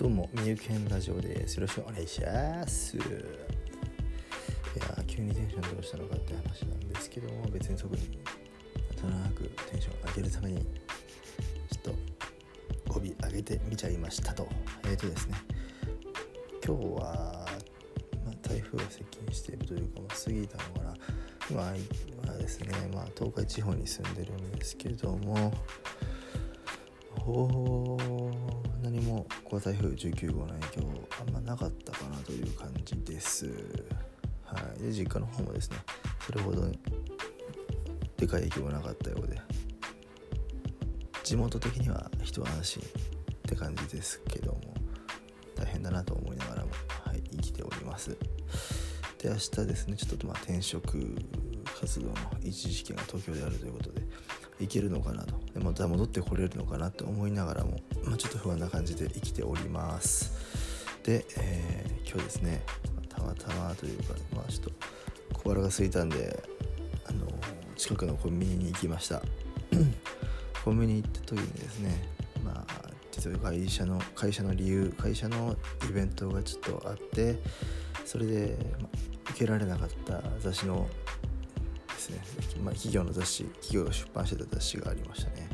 どうもみゆけんラジオです。よろしくお願いします。いや急にテンションどうしたのかって話なんですけども別に特になんとなくテンション上げるためにちょっと語尾上げてみちゃいましたと。えっ、ー、とですね今日は、まあ、台風が接近しているというか、まあ、過ぎたのかな。今はですね、まあ、東海地方に住んでるんですけどもお何台風19号の影響あんまなかったかなという感じです。はい、で実家の方もですねそれほどでかい影響はなかったようで地元的には一安心って感じですけども大変だなと思いながらも、はい、生きております。で明日ですねちょっとまあ転職活動の一時試験が東京であるということで行けるのかなと。でまた戻ってこれるのかなと思いながらも、まあ、ちょっと不安な感じで生きております。で、えー、今日ですねたまたまというかまあちょっと小腹が空いたんであの近くのコンビニに行きました。コンビニ行った時にですねまあ実は会社の会社の理由会社のイベントがちょっとあってそれで、まあ、受けられなかった雑誌のですね、まあ、企業の雑誌企業が出版してた雑誌がありましたね。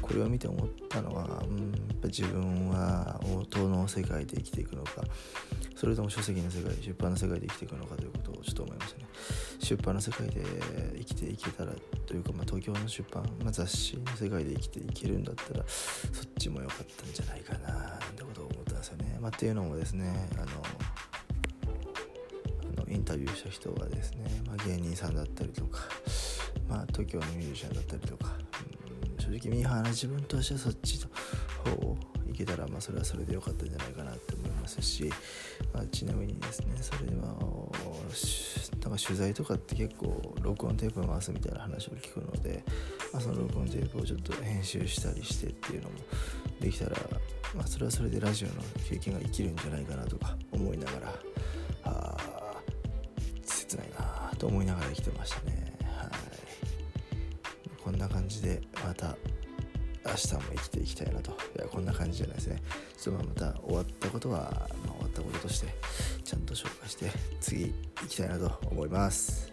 これを見て思ったのは、うん、やっぱ自分は応答の世界で生きていくのかそれとも書籍の世界出版の世界で生きていくのかということをちょっと思いましたね。出版の世界で生きていけたらというか、まあ、東京の出版、まあ、雑誌の世界で生きていけるんだったらそっちも良かったんじゃないかなってことを思ったんですよね、まあ、っていうのもですねあのインタビューした人がですね、まあ、芸人さんだったりとか、まあ、東京のミュージシャンだったりとか、うん、正直ミーハーな自分としてはそっちの方をいけたら、まあ、それはそれで良かったんじゃないかなって思いますし、まあ、ちなみにですねそれでまあなんか取材とかって結構録音テープ回すみたいな話を聞くので、まあ、その録音テープをちょっと編集したりしてっていうのもできたら、まあ、それはそれでラジオの経験が生きるんじゃないかなとか思いながらと思いながら生きてましたね。はい。こんな感じでまた明日も生きていきたいなと。いやこんな感じじゃないですね。ちょっとまた終わったことは、まあ、終わったこととしてちゃんと紹介して次行きたいなと思います。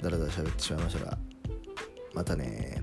だらだら喋ってしまいましたがまたね